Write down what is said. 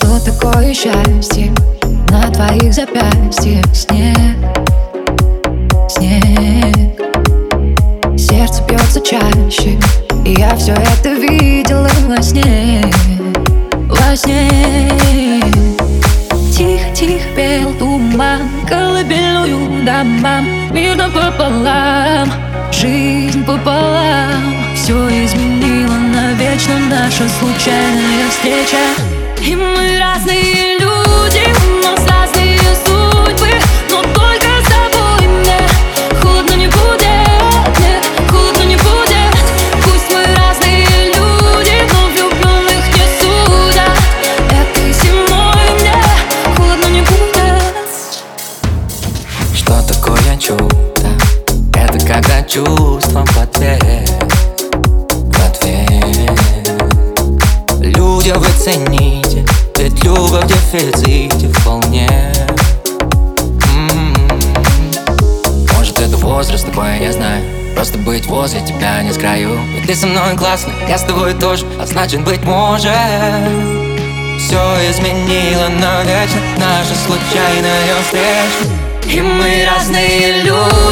такое счастье На твоих запястьях? Снег Снег. Сердце бьется чаще И я все это видела во сне. Во сне. Тихо-тихо пел туман Колыбельную домам Мир пополам. Жизнь пополам Все изменило навечно наша случайная встреча И мы разные люди У нас разные судьбы Но только с тобой мне Холодно не будет Нет, холодно не будет. Пусть мы разные люди Но влюбленных не судят. Этой зимой мне Холодно не будет. Что такое чудо? Это когда чувством в ответ В ответ. Люди, вы цените Ведь любовь в дефиците вполне. М-м-м. Может это возраст такой, я знаю. Просто быть возле тебя не с краю. Ведь ты со мной классно, я с тобой тоже. А значит быть может. Все изменило навечно Наша случайная встреча. И мы разные люди